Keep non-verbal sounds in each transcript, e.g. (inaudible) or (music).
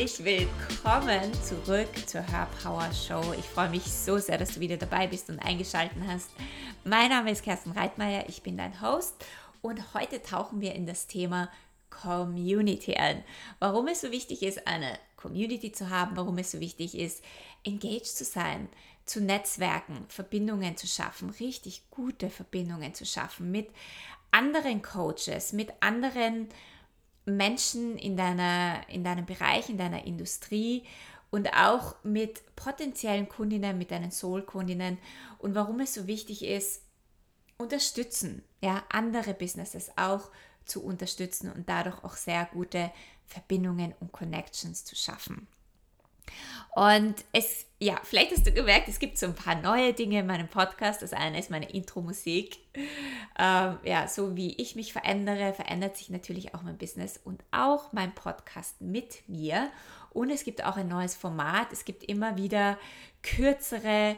herzlich willkommen zurück zur Hörpower Show. Ich freue mich so sehr, dass du wieder dabei bist und eingeschaltet hast. Mein Name ist Kerstin Reitmeier, ich bin dein Host und heute tauchen wir in das Thema Community ein. Warum es so wichtig ist, eine Community zu haben, warum es so wichtig ist, engaged zu sein, zu Netzwerken, Verbindungen zu schaffen, richtig gute Verbindungen zu schaffen mit anderen Coaches, mit anderen Menschen in, deiner, in deinem Bereich, in deiner Industrie und auch mit potenziellen Kundinnen, mit deinen Soul-Kundinnen und warum es so wichtig ist, unterstützen, ja, andere Businesses auch zu unterstützen und dadurch auch sehr gute Verbindungen und Connections zu schaffen. Und es, ja, vielleicht hast du gemerkt, es gibt so ein paar neue Dinge in meinem Podcast. Das eine ist meine Intro-Musik. Ähm, ja, so wie ich mich verändere, verändert sich natürlich auch mein Business und auch mein Podcast mit mir. Und es gibt auch ein neues Format. Es gibt immer wieder kürzere,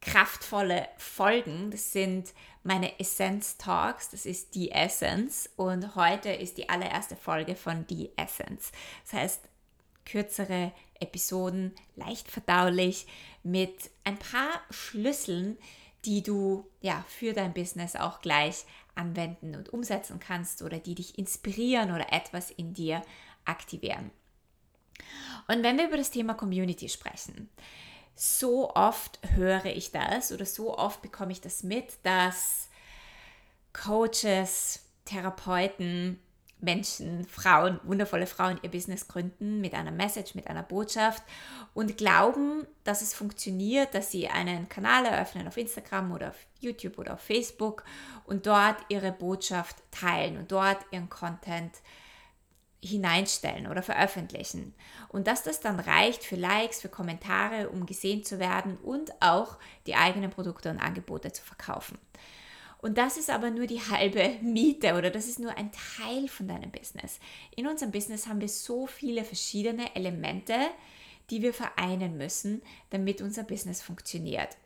kraftvolle Folgen. Das sind meine Essence Talks. Das ist die Essence. Und heute ist die allererste Folge von die Essence. Das heißt, kürzere Episoden, leicht verdaulich, mit ein paar Schlüsseln, die du ja für dein Business auch gleich anwenden und umsetzen kannst oder die dich inspirieren oder etwas in dir aktivieren. Und wenn wir über das Thema Community sprechen, so oft höre ich das oder so oft bekomme ich das mit, dass Coaches, Therapeuten, Menschen, Frauen, wundervolle Frauen ihr Business gründen mit einer Message, mit einer Botschaft und glauben, dass es funktioniert, dass sie einen Kanal eröffnen auf Instagram oder auf YouTube oder auf Facebook und dort ihre Botschaft teilen und dort ihren Content hineinstellen oder veröffentlichen. Und dass das dann reicht für Likes, für Kommentare, um gesehen zu werden und auch die eigenen Produkte und Angebote zu verkaufen. Und das ist aber nur die halbe (laughs) Miete oder das ist nur ein Teil von deinem Business. In unserem Business haben wir so viele verschiedene Elemente, die wir vereinen müssen, damit unser Business funktioniert.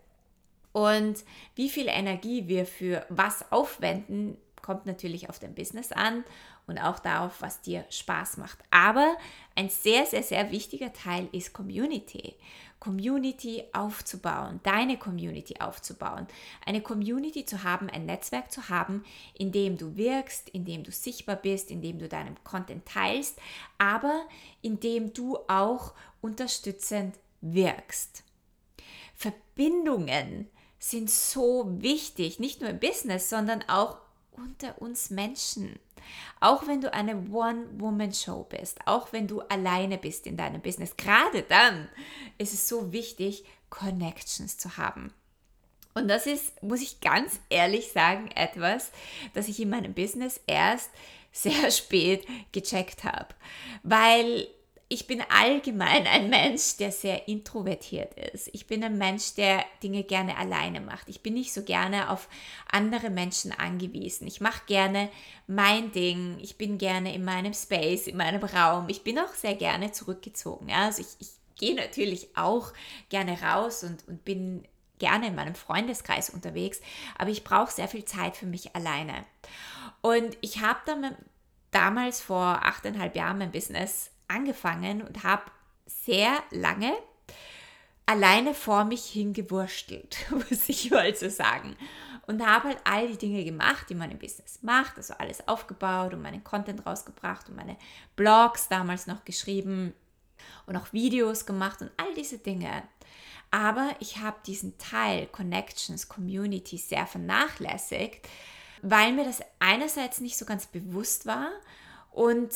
Und wie viel Energie wir für was aufwenden, kommt natürlich auf dein Business an und auch darauf, was dir Spaß macht. Aber ein sehr, sehr, sehr wichtiger Teil ist Community. Community aufzubauen, deine Community aufzubauen. Eine Community zu haben, ein Netzwerk zu haben, in dem du wirkst, in dem du sichtbar bist, in dem du deinen Content teilst, aber in dem du auch unterstützend wirkst. Verbindungen sind so wichtig, nicht nur im Business, sondern auch unter uns Menschen. Auch wenn du eine One-Woman-Show bist, auch wenn du alleine bist in deinem Business, gerade dann ist es so wichtig, Connections zu haben. Und das ist, muss ich ganz ehrlich sagen, etwas, das ich in meinem Business erst (laughs) sehr spät gecheckt habe. Weil ich bin allgemein ein Mensch, der sehr introvertiert ist. Ich bin ein Mensch, der Dinge gerne alleine macht. Ich bin nicht so gerne auf andere Menschen angewiesen. Ich mache gerne mein Ding. Ich bin gerne in meinem Space, in meinem Raum. Ich bin auch sehr gerne zurückgezogen. Ja? Also ich, ich gehe natürlich auch gerne raus und, und bin gerne in meinem Freundeskreis unterwegs, aber ich brauche sehr viel Zeit für mich alleine. Und ich habe dann damals vor achteinhalb Jahren mein Business angefangen und habe sehr lange alleine vor mich hingewurstelt, (laughs) muss ich mal so sagen. Und habe halt all die Dinge gemacht, die man im Business macht, also alles aufgebaut und meinen Content rausgebracht und meine Blogs damals noch geschrieben und auch Videos gemacht und all diese Dinge. Aber ich habe diesen Teil Connections, Community sehr vernachlässigt, weil mir das einerseits nicht so ganz bewusst war und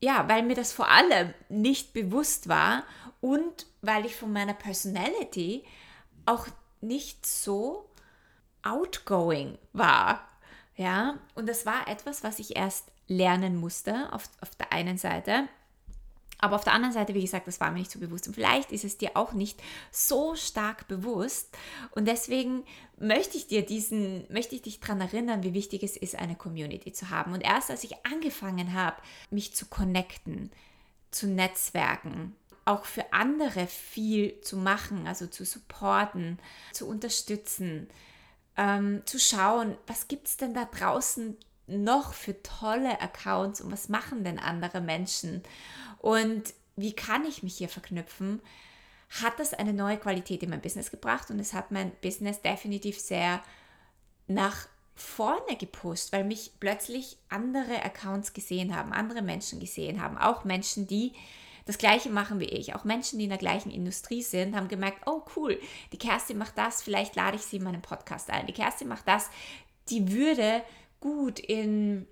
ja, weil mir das vor allem nicht bewusst war und weil ich von meiner Personality auch nicht so outgoing war. Ja, und das war etwas, was ich erst lernen musste auf, auf der einen Seite. Aber auf der anderen Seite, wie gesagt, das war mir nicht so bewusst. Und vielleicht ist es dir auch nicht so stark bewusst. Und deswegen möchte ich dir diesen, möchte ich dich daran erinnern, wie wichtig es ist, eine Community zu haben. Und erst als ich angefangen habe, mich zu connecten, zu netzwerken, auch für andere viel zu machen, also zu supporten, zu unterstützen, ähm, zu schauen, was gibt es denn da draußen noch für tolle Accounts und was machen denn andere Menschen? Und wie kann ich mich hier verknüpfen, hat das eine neue Qualität in mein Business gebracht und es hat mein Business definitiv sehr nach vorne gepusht, weil mich plötzlich andere Accounts gesehen haben, andere Menschen gesehen haben, auch Menschen, die das gleiche machen wie ich, auch Menschen, die in der gleichen Industrie sind, haben gemerkt, oh cool, die Kerstin macht das, vielleicht lade ich sie in meinen Podcast ein. Die Kerstin macht das, die würde gut in,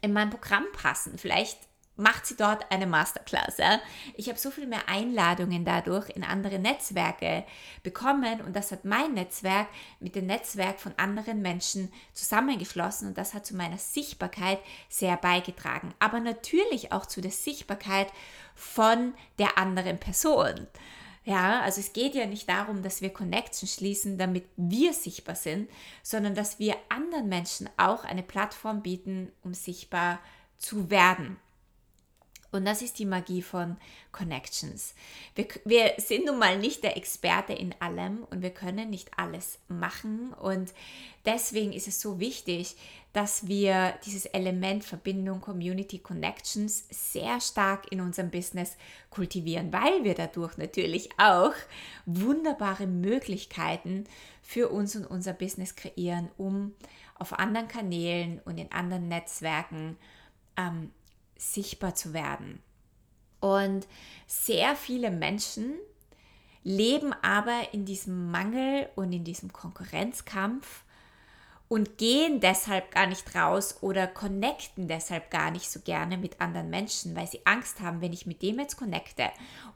in mein Programm passen. Vielleicht macht sie dort eine Masterclass. Ja? Ich habe so viel mehr Einladungen dadurch in andere Netzwerke bekommen und das hat mein Netzwerk mit dem Netzwerk von anderen Menschen zusammengeschlossen und das hat zu meiner Sichtbarkeit sehr beigetragen. Aber natürlich auch zu der Sichtbarkeit von der anderen Person. Ja, also es geht ja nicht darum, dass wir Connection schließen, damit wir sichtbar sind, sondern dass wir anderen Menschen auch eine Plattform bieten, um sichtbar zu werden. Und das ist die Magie von Connections. Wir, wir, sind nun mal nicht der Experte in allem und wir können nicht alles machen. Und deswegen ist es so wichtig, dass wir dieses Element Verbindung, Community, Connections sehr stark in unserem Business kultivieren, weil wir dadurch natürlich auch wunderbare Möglichkeiten für uns und unser Business kreieren, um auf anderen Kanälen und in anderen Netzwerken ähm, sichtbar zu werden. Und sehr viele Menschen leben aber in diesem Mangel und in diesem Konkurrenzkampf und gehen deshalb gar nicht raus oder connecten deshalb gar nicht so gerne mit anderen Menschen, weil sie Angst haben, wenn ich mit dem jetzt connecte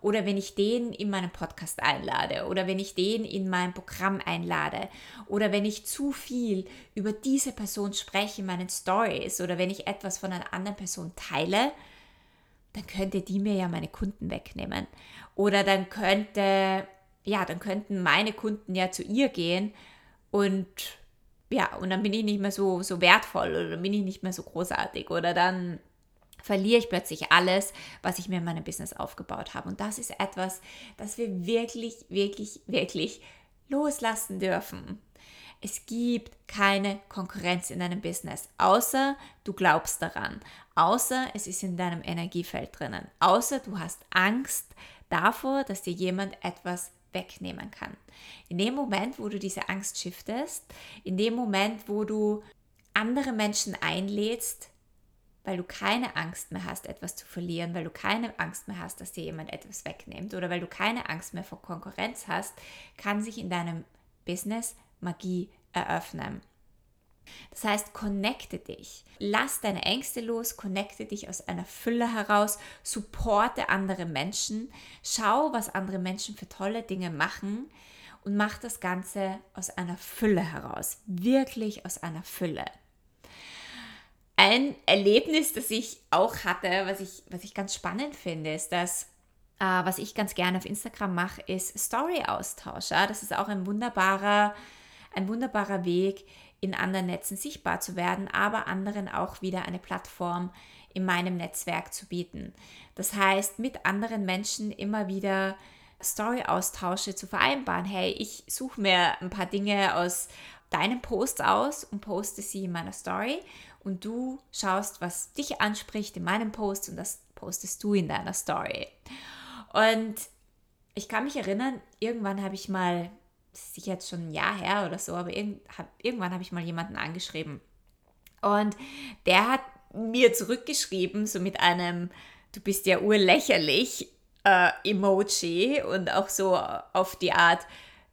oder wenn ich den in meinen Podcast einlade oder wenn ich den in mein Programm einlade oder wenn ich zu viel über diese Person spreche in meinen Stories oder wenn ich etwas von einer anderen Person teile, dann könnte die mir ja meine Kunden wegnehmen. Oder dann könnte ja, dann könnten meine Kunden ja zu ihr gehen und ja, und dann bin ich nicht mehr so, so wertvoll oder dann bin ich nicht mehr so großartig oder dann verliere ich plötzlich alles, was ich mir in meinem Business aufgebaut habe. Und das ist etwas, das wir wirklich, wirklich, wirklich loslassen dürfen. Es gibt keine Konkurrenz in deinem Business, außer du glaubst daran, außer es ist in deinem Energiefeld drinnen, außer du hast Angst davor, dass dir jemand etwas wegnehmen kann. In dem Moment, wo du diese Angst shiftest, in dem Moment, wo du andere Menschen einlädst, weil du keine Angst mehr hast, etwas zu verlieren, weil du keine Angst mehr hast, dass dir jemand etwas wegnimmt oder weil du keine Angst mehr vor Konkurrenz hast, kann sich in deinem Business Magie eröffnen. Das heißt, connecte dich. Lass deine Ängste los, connecte dich aus einer Fülle heraus, supporte andere Menschen, schau, was andere Menschen für tolle Dinge machen und mach das Ganze aus einer Fülle heraus. Wirklich aus einer Fülle. Ein Erlebnis, das ich auch hatte, was ich, was ich ganz spannend finde, ist, dass äh, was ich ganz gerne auf Instagram mache, ist Story-Austausch. Ja? Das ist auch ein wunderbarer, ein wunderbarer Weg, in anderen Netzen sichtbar zu werden, aber anderen auch wieder eine Plattform in meinem Netzwerk zu bieten. Das heißt, mit anderen Menschen immer wieder Story-Austausche zu vereinbaren. Hey, ich suche mir ein paar Dinge aus deinem Post aus und poste sie in meiner Story und du schaust, was dich anspricht in meinem Post und das postest du in deiner Story. Und ich kann mich erinnern, irgendwann habe ich mal das ist jetzt schon ein Jahr her oder so, aber irgend, hab, irgendwann habe ich mal jemanden angeschrieben. Und der hat mir zurückgeschrieben, so mit einem, du bist ja urlächerlich äh, Emoji und auch so auf die Art,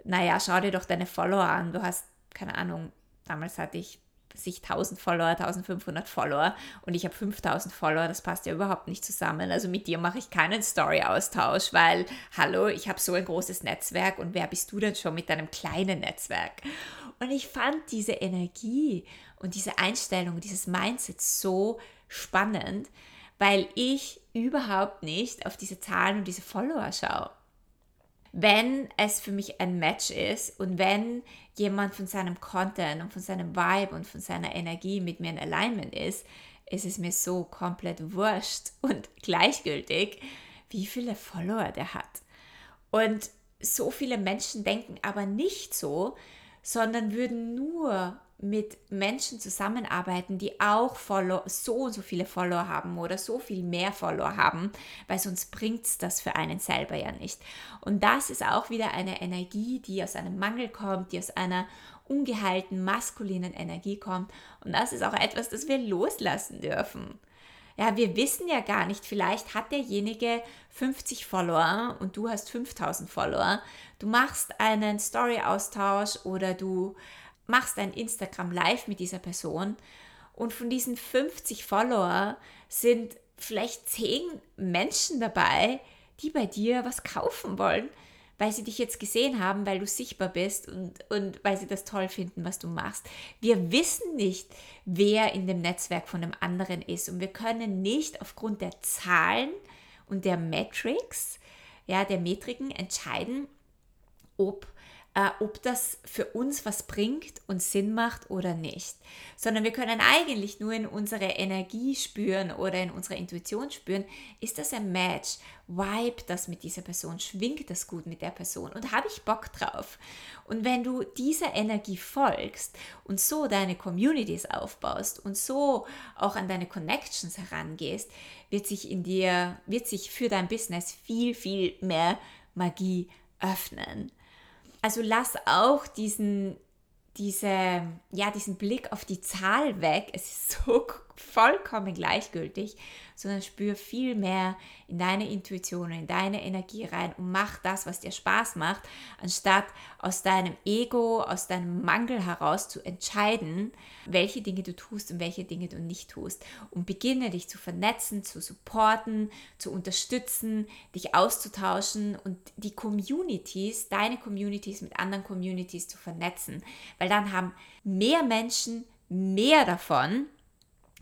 naja, schau dir doch deine Follower an, du hast, keine Ahnung, damals hatte ich sich 1000 Follower, 1500 Follower und ich habe 5000 Follower, das passt ja überhaupt nicht zusammen. Also mit dir mache ich keinen Story-Austausch, weil, hallo, ich habe so ein großes Netzwerk und wer bist du denn schon mit deinem kleinen Netzwerk? Und ich fand diese Energie und diese Einstellung, dieses Mindset so spannend, weil ich überhaupt nicht auf diese Zahlen und diese Follower schaue wenn es für mich ein Match ist und wenn jemand von seinem Content und von seinem Vibe und von seiner Energie mit mir in Alignment ist, ist es mir so komplett wurscht (laughs) und gleichgültig, wie viele Follower der hat. Und so viele Menschen denken aber nicht so, sondern würden nur mit Menschen zusammenarbeiten, die auch Follow, so und so viele Follower haben oder so viel mehr Follower haben, weil sonst bringt es das für einen selber ja nicht. Und das ist auch wieder eine Energie, die aus einem Mangel kommt, die aus einer ungeheilten maskulinen Energie kommt. Und das ist auch etwas, das wir loslassen dürfen. Ja, wir wissen ja gar nicht, vielleicht hat derjenige 50 Follower und du hast 5000 Follower. Du machst einen Story-Austausch oder du machst ein Instagram Live mit dieser Person und von diesen 50 Follower sind vielleicht 10 Menschen dabei, die bei dir was kaufen wollen, weil sie dich jetzt gesehen haben, weil du sichtbar bist und, und weil sie das toll finden, was du machst. Wir wissen nicht, wer in dem Netzwerk von dem anderen ist und wir können nicht aufgrund der Zahlen und der Metrics, ja, der Metriken entscheiden, ob äh, ob das für uns was bringt und Sinn macht oder nicht. Sondern wir können eigentlich nur in unsere Energie spüren oder in unserer Intuition spüren, ist das ein Match? Vibe das mit dieser Person? Schwingt das gut mit der Person? Und habe ich Bock drauf? Und wenn du dieser Energie folgst und so deine Communities aufbaust und so auch an deine Connections herangehst, wird sich in dir, wird sich für dein Business viel, viel mehr Magie öffnen. Also lass auch diesen, diese, ja, diesen Blick auf die Zahl weg. Es ist so vollkommen gleichgültig, sondern spür viel mehr in deine Intuition, in deine Energie rein und mach das, was dir Spaß macht, anstatt aus deinem Ego, aus deinem Mangel heraus zu entscheiden, welche Dinge du tust und welche Dinge du nicht tust. Und beginne dich zu vernetzen, zu supporten, zu unterstützen, dich auszutauschen und die Communities, deine Communities mit anderen Communities zu vernetzen, weil dann haben mehr Menschen mehr davon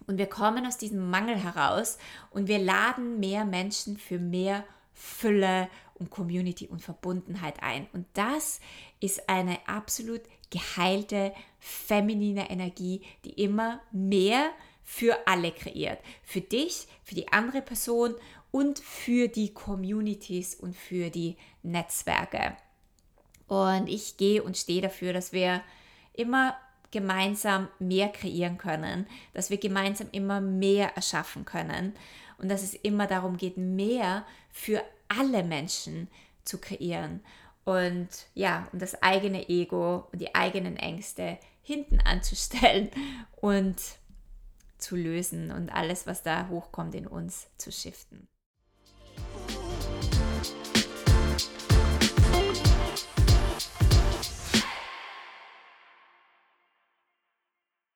und wir kommen aus diesem Mangel heraus und wir laden mehr Menschen für mehr Fülle und Community und Verbundenheit ein. Und das ist eine absolut geheilte, feminine Energie, die immer mehr für alle kreiert. Für dich, für die andere Person und für die Communities und für die Netzwerke. Und ich gehe und stehe dafür, dass wir immer gemeinsam mehr kreieren können, dass wir gemeinsam immer mehr erschaffen können und dass es immer darum geht, mehr für alle Menschen zu kreieren und ja, und das eigene Ego und die eigenen Ängste hinten anzustellen (laughs) und zu lösen und alles, was da hochkommt, in uns zu shiften.